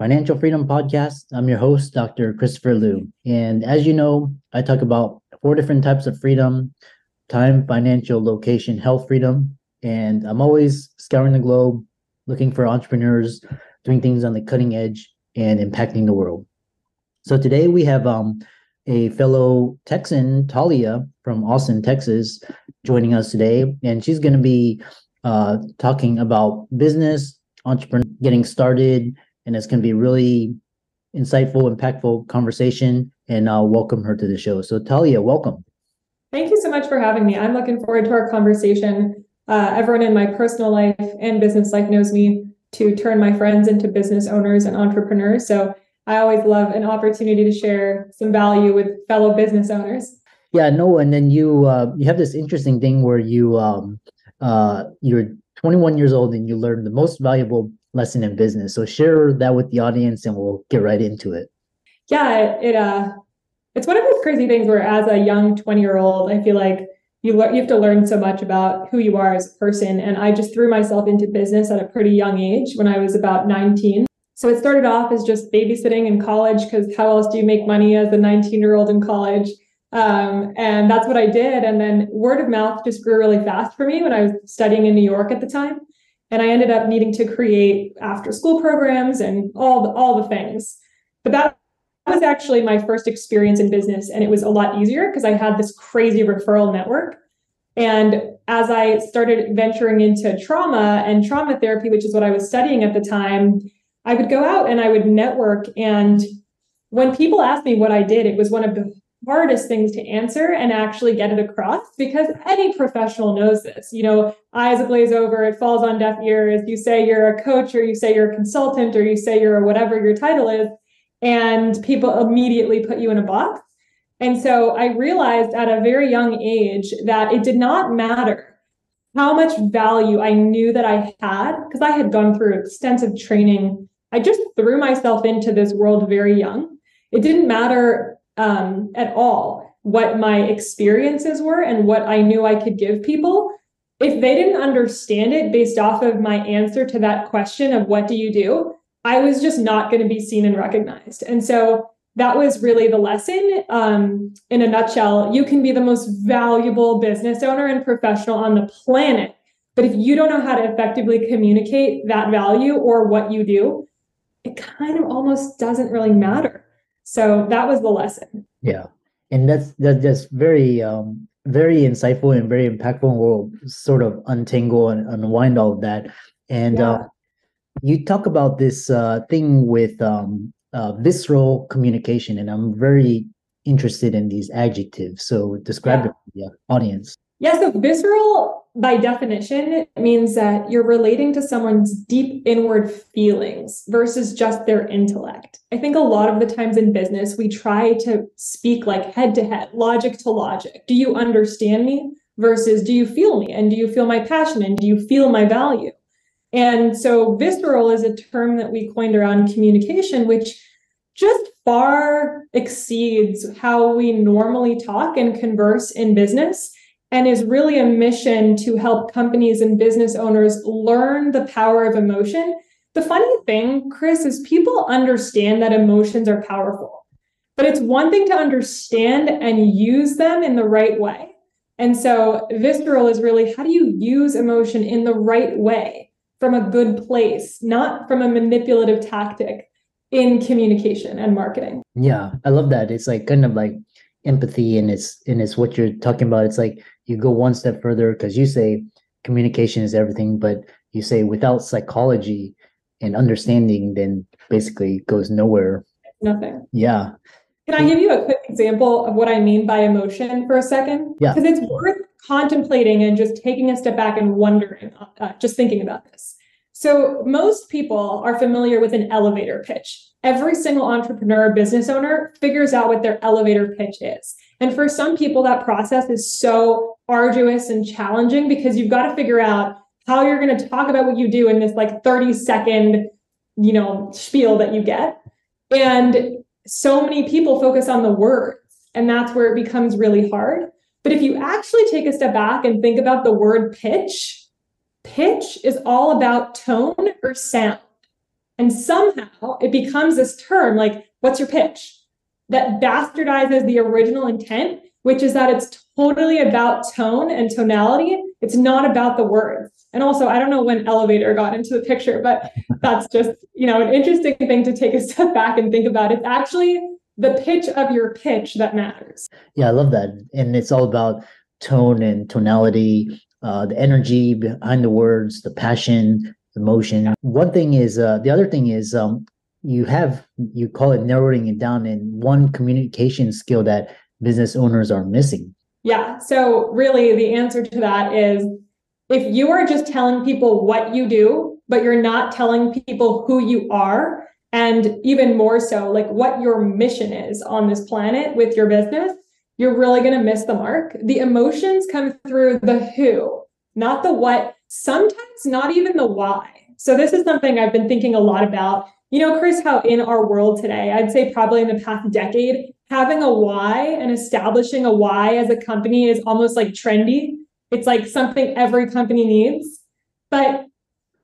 Financial Freedom Podcast. I'm your host, Dr. Christopher Liu. And as you know, I talk about four different types of freedom time, financial, location, health freedom. And I'm always scouring the globe looking for entrepreneurs doing things on the cutting edge and impacting the world. So today we have um, a fellow Texan, Talia from Austin, Texas, joining us today. And she's going to be uh, talking about business, entrepreneur, getting started, and it's going to be really insightful, impactful conversation. And I'll welcome her to the show. So Talia, welcome. Thank you so much for having me. I'm looking forward to our conversation. Uh, everyone in my personal life and business life knows me to turn my friends into business owners and entrepreneurs. So I always love an opportunity to share some value with fellow business owners. Yeah, no, and then you uh, you have this interesting thing where you um, uh, you're 21 years old and you learn the most valuable lesson in business. So share that with the audience, and we'll get right into it. Yeah, it, uh, it's one of those crazy things where, as a young 20 year old, I feel like you you have to learn so much about who you are as a person. And I just threw myself into business at a pretty young age when I was about 19. So it started off as just babysitting in college because how else do you make money as a 19 year old in college? Um, and that's what I did. And then word of mouth just grew really fast for me when I was studying in New York at the time. And I ended up needing to create after school programs and all the, all the things. But that was actually my first experience in business. And it was a lot easier because I had this crazy referral network. And as I started venturing into trauma and trauma therapy, which is what I was studying at the time, I would go out and I would network. And when people asked me what I did, it was one of the hardest things to answer and actually get it across because any professional knows this. You know, eyes glaze over, it falls on deaf ears. You say you're a coach or you say you're a consultant or you say you're whatever your title is, and people immediately put you in a box. And so I realized at a very young age that it did not matter how much value I knew that I had because I had gone through extensive training. I just threw myself into this world very young. It didn't matter um, at all what my experiences were and what I knew I could give people. If they didn't understand it based off of my answer to that question of what do you do, I was just not going to be seen and recognized. And so that was really the lesson. Um, in a nutshell, you can be the most valuable business owner and professional on the planet. But if you don't know how to effectively communicate that value or what you do, it kind of almost doesn't really matter. So that was the lesson. Yeah. And that's that's just very um very insightful and very impactful. We'll sort of untangle and unwind all of that. And yeah. uh, you talk about this uh, thing with um, uh, visceral communication, and I'm very interested in these adjectives. So describe yeah. it to the audience. Yeah, so visceral by definition means that you're relating to someone's deep inward feelings versus just their intellect. I think a lot of the times in business, we try to speak like head to head, logic to logic. Do you understand me? Versus do you feel me? And do you feel my passion? And do you feel my value? And so visceral is a term that we coined around communication, which just far exceeds how we normally talk and converse in business and is really a mission to help companies and business owners learn the power of emotion. The funny thing, Chris, is people understand that emotions are powerful, but it's one thing to understand and use them in the right way. And so, visceral is really how do you use emotion in the right way from a good place, not from a manipulative tactic in communication and marketing. Yeah, I love that. It's like kind of like empathy and it's and it's what you're talking about. It's like you go one step further because you say communication is everything, but you say without psychology and understanding, then basically goes nowhere. Nothing. Yeah. Can I give you a quick example of what I mean by emotion for a second? Yeah. Because it's worth contemplating and just taking a step back and wondering, uh, just thinking about this. So, most people are familiar with an elevator pitch. Every single entrepreneur, business owner figures out what their elevator pitch is. And for some people, that process is so arduous and challenging because you've got to figure out how you're going to talk about what you do in this like 30 second, you know, spiel that you get. And so many people focus on the words, and that's where it becomes really hard. But if you actually take a step back and think about the word pitch, pitch is all about tone or sound. And somehow it becomes this term like, what's your pitch? That bastardizes the original intent, which is that it's totally about tone and tonality. It's not about the words. And also, I don't know when elevator got into the picture, but that's just, you know, an interesting thing to take a step back and think about. It's actually the pitch of your pitch that matters. Yeah, I love that. And it's all about tone and tonality, uh, the energy behind the words, the passion, emotion. One thing is, uh, the other thing is, um, you have, you call it narrowing it down in one communication skill that business owners are missing. Yeah. So, really, the answer to that is if you are just telling people what you do, but you're not telling people who you are, and even more so, like what your mission is on this planet with your business, you're really going to miss the mark. The emotions come through the who, not the what, sometimes not even the why. So, this is something I've been thinking a lot about. You know, Chris, how in our world today, I'd say probably in the past decade, having a why and establishing a why as a company is almost like trendy. It's like something every company needs. But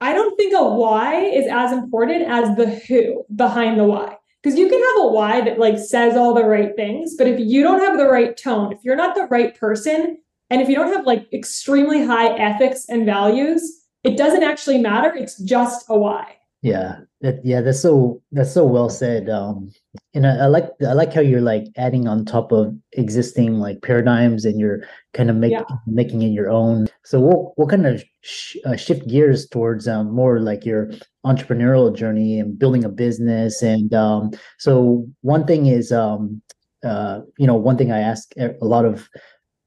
I don't think a why is as important as the who behind the why. Because you can have a why that like says all the right things, but if you don't have the right tone, if you're not the right person, and if you don't have like extremely high ethics and values, it doesn't actually matter. It's just a why. Yeah, that yeah, that's so that's so well said. Um, and I, I like I like how you're like adding on top of existing like paradigms, and you're kind of making Yeah. making it your own. So we'll we'll kind of sh- uh, shift gears towards um, more like your entrepreneurial journey and building a business. And um, so one thing is, um, uh, you know, one thing I ask a lot of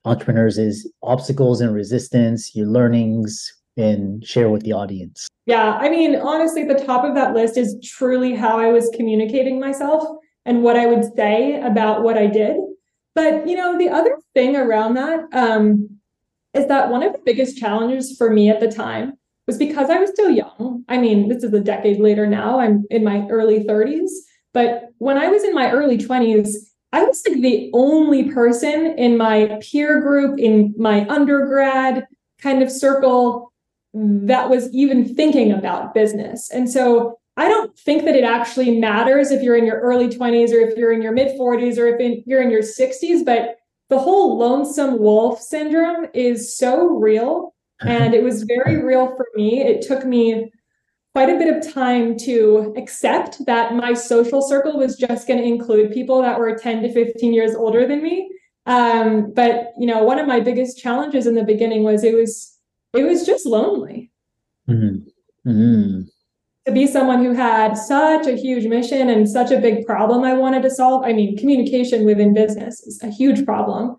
entrepreneurs is obstacles and resistance, your learnings, and share with the audience. Yeah, I mean, honestly, the top of that list is truly how I was communicating myself and what I would say about what I did. But you know, the other thing around that um, is that one of the biggest challenges for me at the time was because I was still young. I mean, this is a decade later now. I'm in my early 30s, but when I was in my early 20s, I was like the only person in my peer group, in my undergrad kind of circle that was even thinking about business. And so I don't think that it actually matters if you're in your early 20s or if you're in your mid 40s or if in, you're in your 60s, but the whole lonesome wolf syndrome is so real. And it was very real for me. It took me quite a bit of time to accept that my social circle was just going to include people that were 10 to 15 years older than me. Um, but you know, one of my biggest challenges in the beginning was it was it was just lonely Mhm. Mhm. to be someone who had such a huge mission and such a big problem I wanted to solve. I mean, communication within business is a huge problem.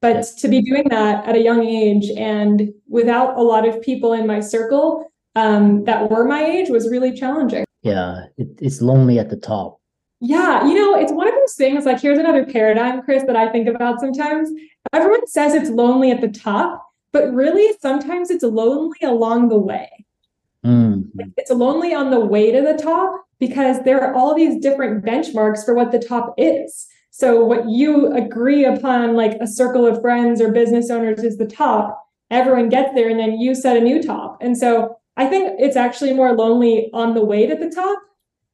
But to be doing that at a young age and without a lot of people in my circle um, that were my age was really challenging. Yeah, it, it's lonely at the top. Yeah, you know, it's one of those things like here's another paradigm, Chris, that I think about sometimes. Everyone says it's lonely at the top, but really sometimes it's lonely along the way. Mm. It's lonely on the way to the top because there are all these different benchmarks for what the top is. So what you agree upon like a circle of friends or business owners is the top, everyone gets there and then you set a new top. And so I think it's actually more lonely on the way to the top.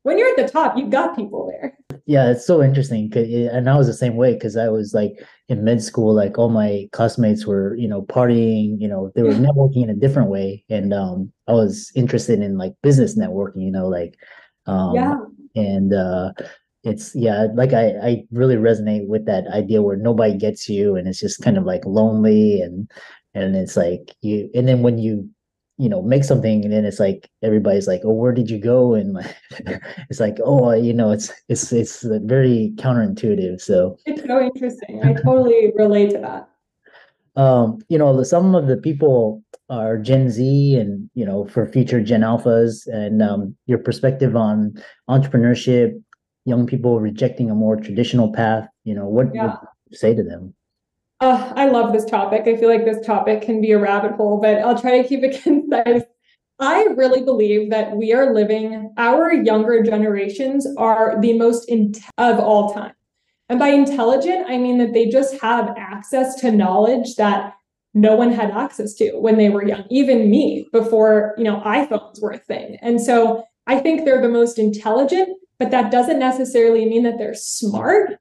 When you're at the top, you've got people there. Yeah, it's so interesting. And I was the same way because I was like in med school, like all my classmates were, you know, partying, you know, they were networking in a different way. And um, I was interested in like business networking, you know, like, um, yeah. And uh, it's, yeah, like I, I really resonate with that idea where nobody gets you and it's just kind of like lonely and, and it's like you, and then when you you know make something and then it's like everybody's like oh where did you go? And like, it's like oh you know it's it's it's very counterintuitive. So it's so interesting. I totally relate to that. um you know some of the people are gen z and you know for future gen alphas and um your perspective on entrepreneurship young people rejecting a more traditional path you know what yeah. would you say to them I love this topic. I feel like this topic can be a rabbit hole, but I'll try to keep it concise. I really believe that we are living, our younger generations are the most in- of all time. And by intelligent, I mean that they just have access to knowledge that no one had access to when they were young, even me before, you know, iPhones were a thing. And so I think they're the most intelligent, but that doesn't necessarily mean that they're smart.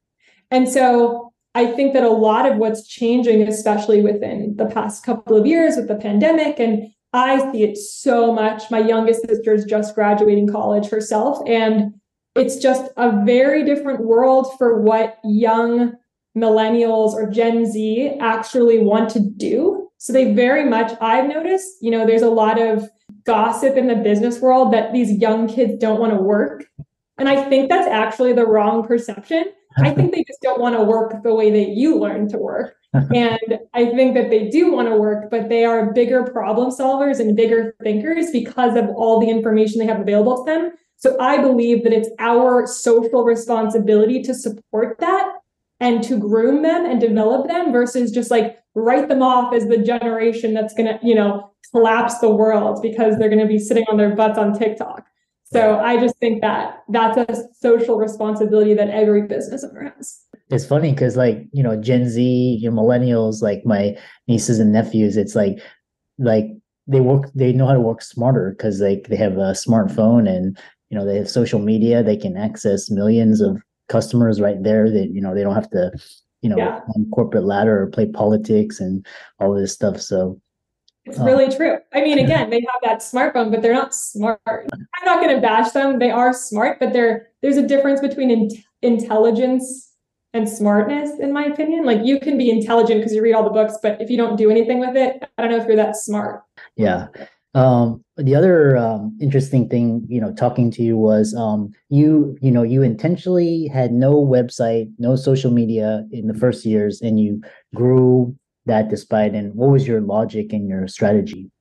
And so I think that a lot of what's changing, especially within the past couple of years with the pandemic, and I see it so much. My youngest sister is just graduating college herself, and it's just a very different world for what young millennials or Gen Z actually want to do. So they very much, I've noticed, you know, there's a lot of gossip in the business world that these young kids don't want to work. And I think that's actually the wrong perception I think they just don't want to work the way that you learn to work. and I think that they do want to work, but they are bigger problem solvers and bigger thinkers because of all the information they have available to them. So I believe that it's our social responsibility to support that and to groom them and develop them versus just like write them off as the generation that's going to, you know, collapse the world because they're going to be sitting on their butts on TikTok. So I just think that that's a social responsibility that every business owner has. It's funny because, like, you know, Gen Z, your millennials, like my nieces and nephews, it's like, like they work, they know how to work smarter because like they have a smartphone and you know they have social media. They can access millions of customers right there. That you know they don't have to, you know, yeah. corporate ladder or play politics and all this stuff. So it's really true. I mean, again, they have that smartphone, but they're not smart. I'm not going to bash them. They are smart, but there there's a difference between in, intelligence and smartness, in my opinion. Like you can be intelligent because you read all the books, but if you don't do anything with it, I don't know if you're that smart. Yeah. Um, the other um, interesting thing, you know, talking to you was um, you, you know, you intentionally had no website, no social media in the first years, and you grew that despite and what was your logic and your strategy?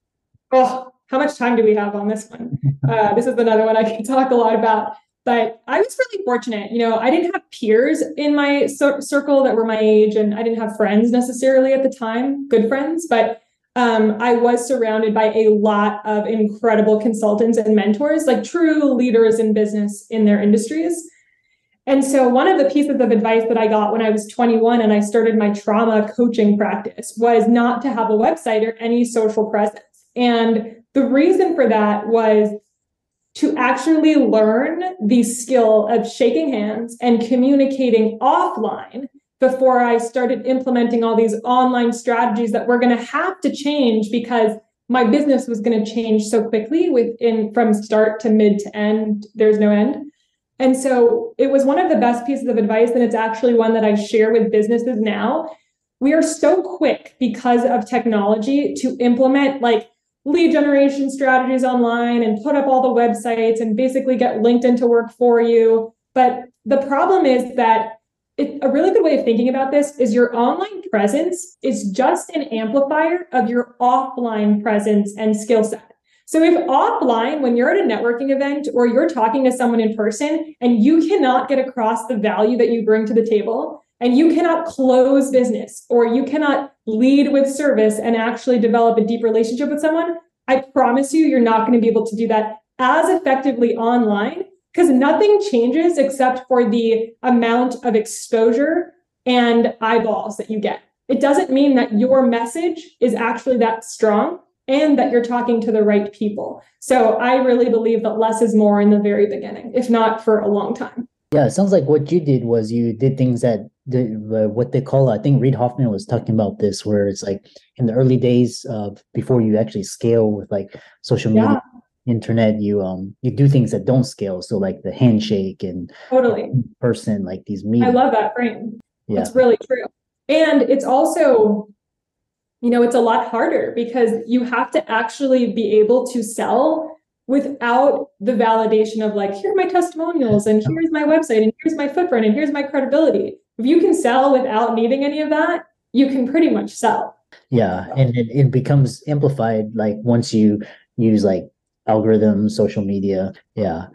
Oh how much time do we have on this one? Uh, this is another one i can talk a lot about but i was really fortunate. You know i didn't have peers in my so- circle that were my age and i didn't have friends necessarily at the time good friends but um, I was surrounded by a lot of incredible consultants and mentors, like true leaders in business in their industries. And so, one of the pieces of advice that I got when I was 21 and I started my trauma coaching practice was not to have a website or any social presence. And the reason for that was to actually learn the skill of shaking hands and communicating offline before I started implementing all these online strategies that were going to have to change because my business was going to change so quickly within from start to mid to end. There's no end. And so it was one of the best pieces of advice. And it's actually one that I share with businesses now. We are so quick because of technology to implement like lead generation strategies online and put up all the websites and basically get LinkedIn to work for you. But the problem is that it, a really good way of thinking about this is your online presence is just an amplifier of your offline presence and skill set. So if offline, when you're at a networking event or you're talking to someone in person and you cannot get across the value that you bring to the table, and you cannot close business or you cannot lead with service and actually develop a deep relationship with someone, I promise you, you're not going to be able to do that as effectively online because nothing changes except for the amount of exposure and eyeballs that you get. It doesn't mean that your message is actually that strong and that you're talking to the right people. So I really believe that less is more in the very beginning, if not for a long time. Yeah, it sounds like what you did was you did things that the, uh, what they call I think Reid Hoffman was talking about this where it's like in the early days of before you actually scale with like social media yeah. internet you um you do things that don't scale so like the handshake and totally person like these meetings. I love that frame. Yeah. That's really true. And it's also you know it's a lot harder because you have to actually be able to sell without the validation of like here are my testimonials and here's my website and here's my footprint and here's my credibility. If you can sell without needing any of that you can pretty much sell. Yeah and it, it becomes amplified like once you use like algorithms social media. Yeah.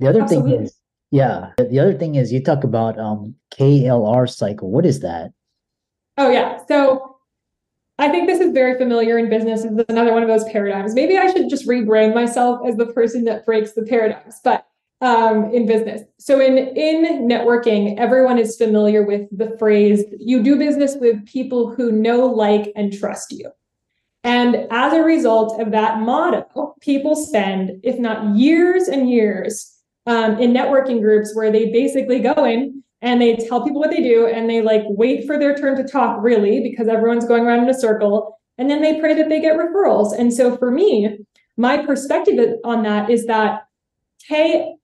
The other Absolutely. thing is yeah the other thing is you talk about um K.L.R cycle. What is that? Oh yeah. So I think this is very familiar in business. It's another one of those paradigms. Maybe I should just rebrand myself as the person that breaks the paradigms, but um, in business. So in in networking, everyone is familiar with the phrase "you do business with people who know, like, and trust you." And as a result of that motto, people spend, if not years and years, um, in networking groups where they basically go in and they tell people what they do and they like wait for their turn to talk really because everyone's going around in a circle and then they pray that they get referrals. And so for me my perspective on that is that hey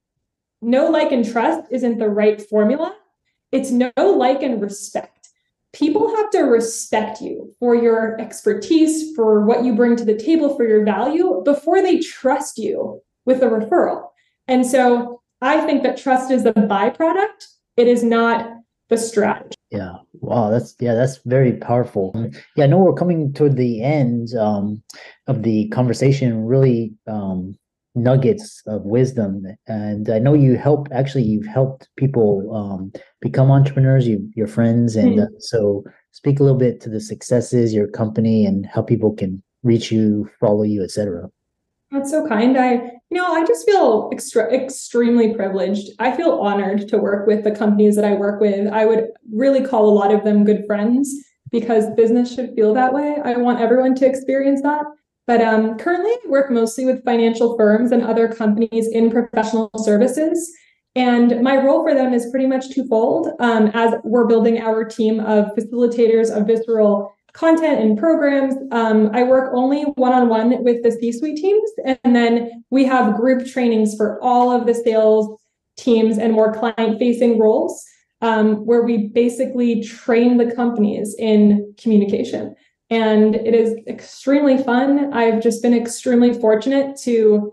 know like and trust isn't the right formula. It's know like and respect. People have to respect you for your expertise for what you bring to the table for your value before they trust you with a referral. And so i think that trust is a byproduct it is not the strategy. Yeah. Wow. That's yeah. That's very powerful. Yeah. I know we're coming toward the end um, of the conversation. Really um, nuggets of wisdom, and I know you help. Actually, you've helped people um, become entrepreneurs. You, your friends, and mm-hmm. uh, so speak a little bit to the successes, your company, and how people can reach you, follow you, etc. That's so kind. I, you know, I just feel extra, extremely privileged. I feel honored to work with the companies that I work with. I would really call a lot of them good friends because business should feel that way. I want everyone to experience that. But um, currently, I work mostly with financial firms and other companies in professional services. And my role for them is pretty much twofold um, as we're building our team of facilitators of visceral content and programs. Um, I work only one on one with the C suite teams. And then we have group trainings for all of the sales teams and more client facing roles um, where we basically train the companies in communication. And it is extremely fun. I've just been extremely fortunate to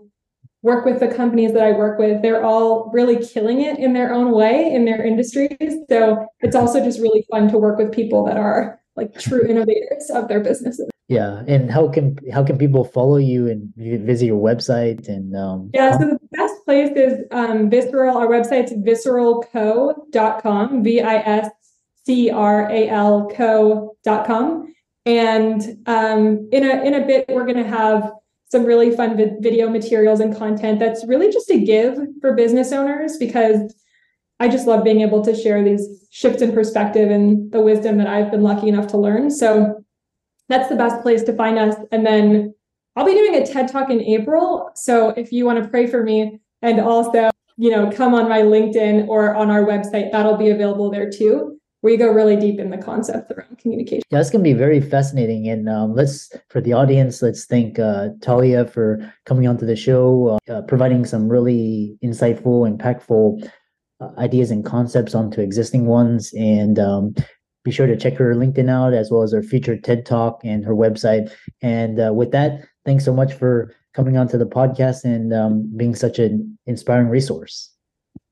work with the companies that I work with. They're all really killing it in their own way in their industries. So it's also just really fun to work with people that are like true innovators of their businesses. Yeah, and how can how can people follow you and visit your website and um, yeah? So the best place is um, Visceral. Our website's visceralco.com. V I S C R A L co.com. And um, in a in a bit, we're going to have some really fun vi- video materials and content that's really just a give for business owners because I just love being able to share these shifts in perspective and the wisdom that I've been lucky enough to learn. So that's the best place to find us. And then I'll be doing a TED Talk in April. So if you want to pray for me and also, you know, come on my LinkedIn or on our website, that'll be available there too. We go really deep in the concepts around communication. Yeah, that's going to be very fascinating. And um, let's, for the audience, let's thank uh, Talia for coming onto the show, uh, providing some really insightful, impactful ideas and concepts onto existing ones. And um, be sure to check her LinkedIn out as well as her featured TED Talk and her website. And uh, with that, thanks so much for coming onto the podcast and um, being such an inspiring resource.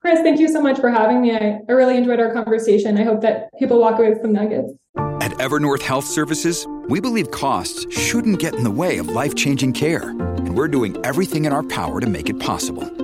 Chris, thank you so much for having me. I, I really enjoyed our conversation. I hope that people walk away with some nuggets. At Evernorth Health Services, we believe costs shouldn't get in the way of life changing care. And we're doing everything in our power to make it possible